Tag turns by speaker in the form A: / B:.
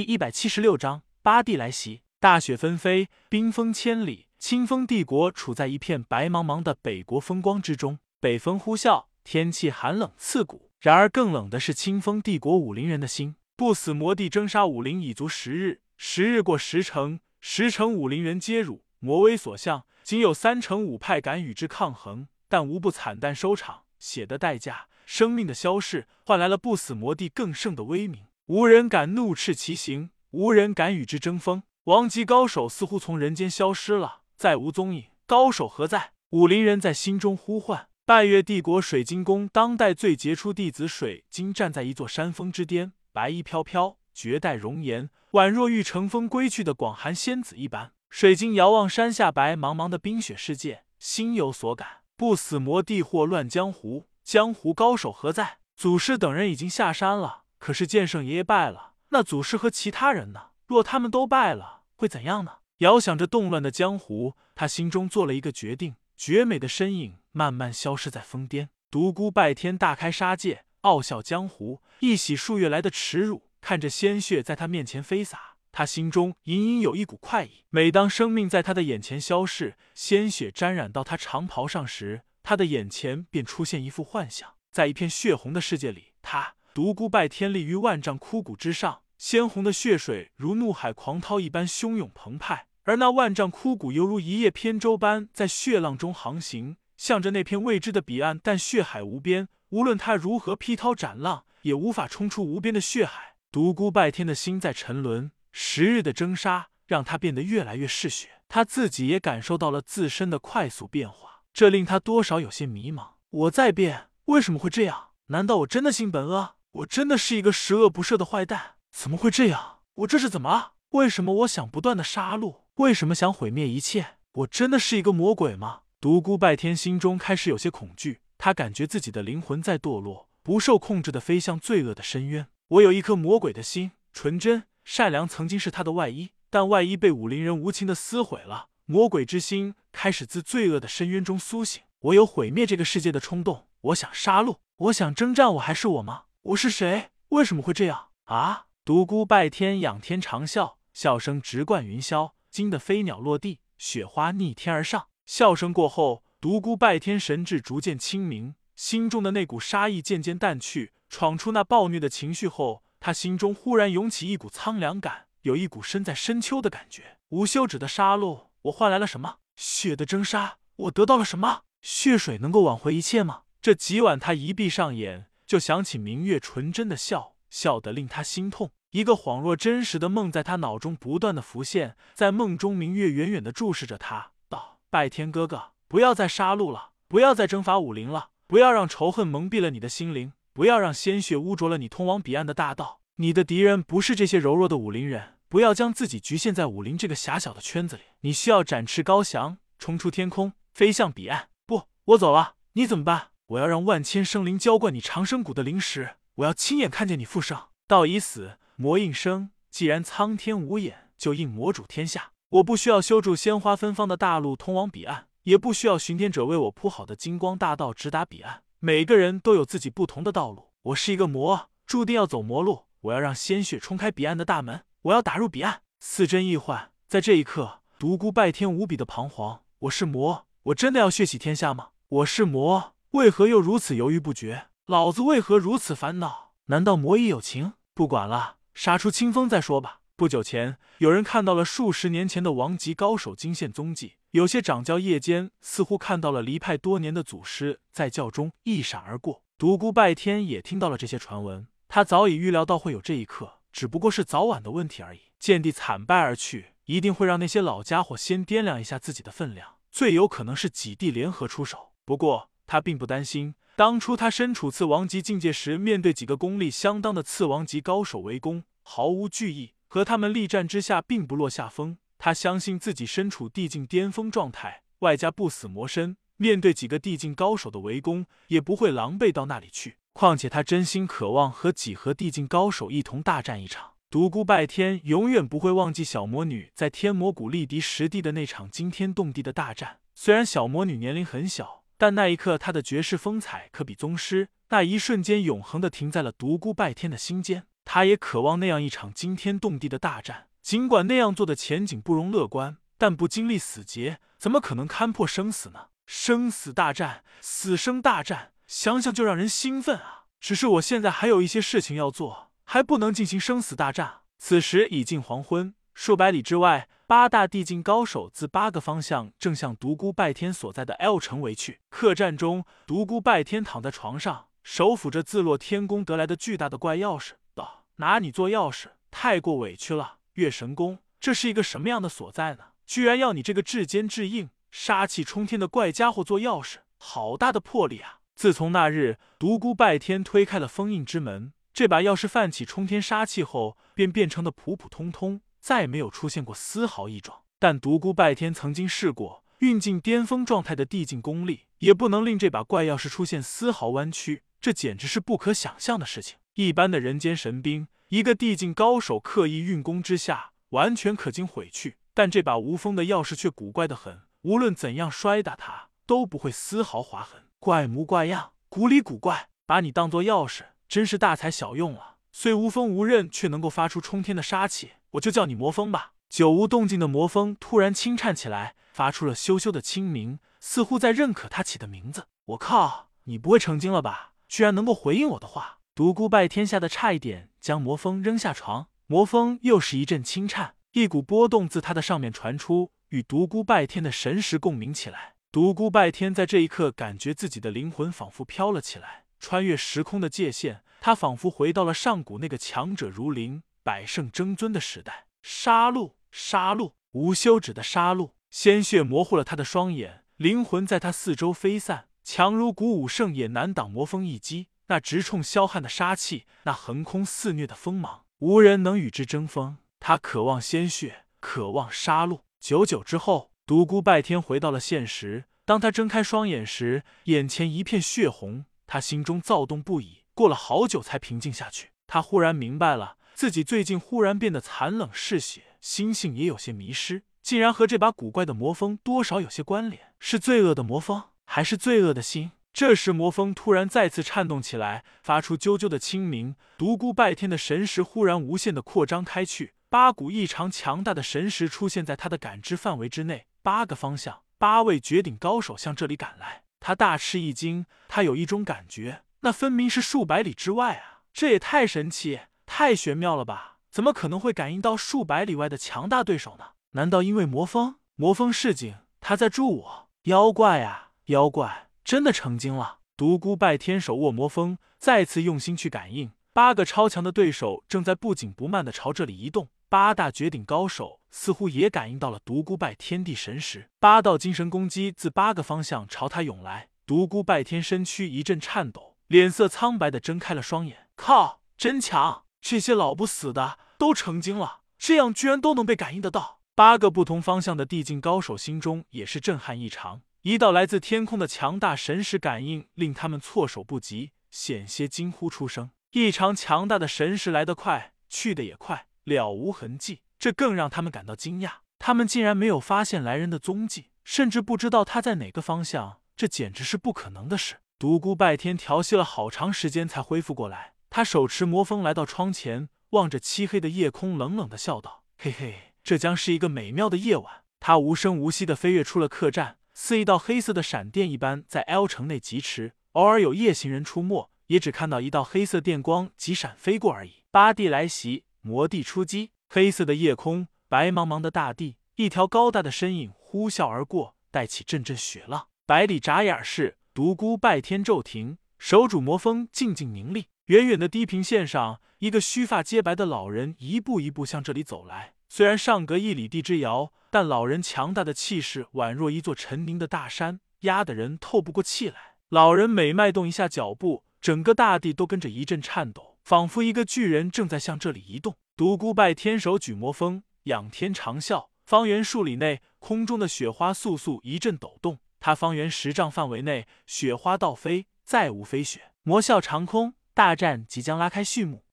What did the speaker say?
A: 第一百七十六章八帝来袭。大雪纷飞，冰封千里，清风帝国处在一片白茫茫的北国风光之中。北风呼啸，天气寒冷刺骨。然而更冷的是清风帝国武林人的心。不死魔帝征杀武林已足十日，十日过十成，十成武林人皆辱。魔威所向，仅有三成五派敢与之抗衡，但无不惨淡收场。血的代价，生命的消逝，换来了不死魔帝更盛的威名。无人敢怒斥其行，无人敢与之争锋。王级高手似乎从人间消失了，再无踪影。高手何在？武林人在心中呼唤。拜月帝国水晶宫当代最杰出弟子水晶站在一座山峰之巅，白衣飘飘，绝代容颜，宛若欲乘风归去的广寒仙子一般。水晶遥望山下白茫茫的冰雪世界，心有所感。不死魔帝祸乱江湖，江湖高手何在？祖师等人已经下山了。可是剑圣爷爷败了，那祖师和其他人呢？若他们都败了，会怎样呢？遥想着动乱的江湖，他心中做了一个决定。绝美的身影慢慢消失在峰巅。独孤拜天大开杀戒，傲笑江湖，一洗数月来的耻辱。看着鲜血在他面前飞洒，他心中隐隐有一股快意。每当生命在他的眼前消逝，鲜血沾染到他长袍上时，他的眼前便出现一幅幻象，在一片血红的世界里，他。独孤拜天立于万丈枯骨之上，鲜红的血水如怒海狂涛一般汹涌澎湃，而那万丈枯骨犹如一叶扁舟般在血浪中航行，向着那片未知的彼岸。但血海无边，无论他如何劈涛斩浪，也无法冲出无边的血海。独孤拜天的心在沉沦，十日的征杀让他变得越来越嗜血，他自己也感受到了自身的快速变化，这令他多少有些迷茫。我在变，为什么会这样？难道我真的性本恶？我真的是一个十恶不赦的坏蛋？怎么会这样？我这是怎么了？为什么我想不断的杀戮？为什么想毁灭一切？我真的是一个魔鬼吗？独孤拜天心中开始有些恐惧，他感觉自己的灵魂在堕落，不受控制的飞向罪恶的深渊。我有一颗魔鬼的心，纯真善良，曾经是他的外衣，但外衣被武林人无情的撕毁了，魔鬼之心开始自罪恶的深渊中苏醒。我有毁灭这个世界的冲动，我想杀戮，我想征战，我还是我吗？我是谁？为什么会这样啊？独孤拜天仰天长啸，笑声直贯云霄，惊得飞鸟落地，雪花逆天而上。笑声过后，独孤拜天神智逐渐清明，心中的那股杀意渐渐淡去。闯出那暴虐的情绪后，他心中忽然涌起一股苍凉感，有一股身在深秋的感觉。无休止的杀戮，我换来了什么？血的征杀，我得到了什么？血水能够挽回一切吗？这几晚，他一闭上眼。就想起明月纯真的笑，笑得令他心痛。一个恍若真实的梦在他脑中不断的浮现，在梦中，明月远远的注视着他，道：“拜天哥哥，不要再杀戮了，不要再征伐武林了，不要让仇恨蒙蔽了你的心灵，不要让鲜血污浊了你通往彼岸的大道。你的敌人不是这些柔弱的武林人，不要将自己局限在武林这个狭小的圈子里。你需要展翅高翔，冲出天空，飞向彼岸。不，我走了，你怎么办？”我要让万千生灵浇灌你长生谷的灵石，我要亲眼看见你复生。道已死，魔应生。既然苍天无眼，就应魔主天下。我不需要修筑鲜花芬芳的大路通往彼岸，也不需要巡天者为我铺好的金光大道直达彼岸。每个人都有自己不同的道路。我是一个魔，注定要走魔路。我要让鲜血冲开彼岸的大门，我要打入彼岸。似真亦幻，在这一刻，独孤拜天无比的彷徨。我是魔，我真的要血洗天下吗？我是魔。为何又如此犹豫不决？老子为何如此烦恼？难道魔亦有情？不管了，杀出清风再说吧。不久前，有人看到了数十年前的王级高手惊现踪迹。有些掌教夜间似乎看到了离派多年的祖师在教中一闪而过。独孤拜天也听到了这些传闻，他早已预料到会有这一刻，只不过是早晚的问题而已。见地惨败而去，一定会让那些老家伙先掂量一下自己的分量，最有可能是几地联合出手。不过，他并不担心，当初他身处次王级境界时，面对几个功力相当的次王级高手围攻，毫无惧意，和他们力战之下，并不落下风。他相信自己身处地境巅峰状态，外加不死魔身，面对几个地境高手的围攻，也不会狼狈到那里去。况且他真心渴望和几何地境高手一同大战一场。独孤拜天永远不会忘记小魔女在天魔谷力敌实地的那场惊天动地的大战。虽然小魔女年龄很小。但那一刻，他的绝世风采可比宗师。那一瞬间，永恒的停在了独孤拜天的心间。他也渴望那样一场惊天动地的大战。尽管那样做的前景不容乐观，但不经历死劫，怎么可能勘破生死呢？生死大战，死生大战，想想就让人兴奋啊！只是我现在还有一些事情要做，还不能进行生死大战。此时已近黄昏，数百里之外，八大地境高手自八个方向正向独孤拜天所在的 L 城围去。客栈中，独孤拜天躺在床上，手抚着自落天宫得来的巨大的怪钥匙，道：“拿你做钥匙，太过委屈了。月神宫，这是一个什么样的所在呢？居然要你这个至坚至硬、杀气冲天的怪家伙做钥匙，好大的魄力啊！”自从那日独孤拜天推开了封印之门，这把钥匙泛起冲天杀气后，便变成的普普通通，再没有出现过丝毫异状。但独孤拜天曾经试过运进巅峰状态的地境功力，也不能令这把怪钥匙出现丝毫弯曲，这简直是不可想象的事情。一般的人间神兵，一个地境高手刻意运功之下，完全可经毁去，但这把无锋的钥匙却古怪的很，无论怎样摔打它，都不会丝毫划痕。怪模怪样，古里古怪，把你当做钥匙，真是大材小用了。虽无锋无刃，却能够发出冲天的杀气，我就叫你魔风吧。久无动静的魔风突然轻颤起来，发出了羞羞的轻鸣，似乎在认可他起的名字。我靠，你不会成精了吧？居然能够回应我的话！独孤拜天吓得差一点将魔风扔下床。魔风又是一阵轻颤，一股波动自他的上面传出，与独孤拜天的神识共鸣起来。独孤拜天在这一刻感觉自己的灵魂仿佛飘了起来，穿越时空的界限，他仿佛回到了上古那个强者如林、百胜争尊的时代。杀戮，杀戮，无休止的杀戮！鲜血模糊了他的双眼，灵魂在他四周飞散，强如古武圣也难挡魔风一击。那直冲霄汉的杀气，那横空肆虐的锋芒，无人能与之争锋。他渴望鲜血，渴望杀戮。久久之后。独孤拜天回到了现实。当他睁开双眼时，眼前一片血红，他心中躁动不已。过了好久才平静下去。他忽然明白了，自己最近忽然变得残冷嗜血，心性也有些迷失，竟然和这把古怪的魔风多少有些关联。是罪恶的魔风，还是罪恶的心？这时，魔风突然再次颤动起来，发出啾啾的清鸣。独孤拜天的神识忽然无限的扩张开去，八股异常强大的神识出现在他的感知范围之内。八个方向，八位绝顶高手向这里赶来，他大吃一惊。他有一种感觉，那分明是数百里之外啊！这也太神奇、太玄妙了吧？怎么可能会感应到数百里外的强大对手呢？难道因为魔风？魔风示警，他在助我。妖怪啊，妖怪，真的成精了！独孤拜天手握魔风，再次用心去感应，八个超强的对手正在不紧不慢的朝这里移动。八大绝顶高手似乎也感应到了独孤拜天地神识，八道精神攻击自八个方向朝他涌来。独孤拜天身躯一阵颤抖，脸色苍白的睁开了双眼。靠，真强！这些老不死的都成精了，这样居然都能被感应得到。八个不同方向的地境高手心中也是震撼异常，一道来自天空的强大神识感应令他们措手不及，险些惊呼出声。异常强大的神识来得快，去的也快。了无痕迹，这更让他们感到惊讶。他们竟然没有发现来人的踪迹，甚至不知道他在哪个方向，这简直是不可能的事。独孤拜天调息了好长时间才恢复过来，他手持魔风来到窗前，望着漆黑的夜空，冷冷的笑道：“嘿嘿，这将是一个美妙的夜晚。”他无声无息的飞跃出了客栈，似一道黑色的闪电一般在 L 城内疾驰。偶尔有夜行人出没，也只看到一道黑色电光疾闪飞过而已。八弟来袭。魔帝出击，黑色的夜空，白茫茫的大地，一条高大的身影呼啸而过，带起阵阵雪浪。百里眨眼是，独孤拜天骤停，手拄魔风，静静凝立。远远的地平线上，一个须发皆白的老人一步一步向这里走来。虽然上隔一里地之遥，但老人强大的气势宛若一座沉凝的大山，压得人透不过气来。老人每迈动一下脚步，整个大地都跟着一阵颤抖。仿佛一个巨人正在向这里移动。独孤拜天手举魔峰，仰天长啸。方圆数里内，空中的雪花簌簌一阵抖动。他方圆十丈范围内，雪花倒飞，再无飞雪。魔啸长空，大战即将拉开序幕。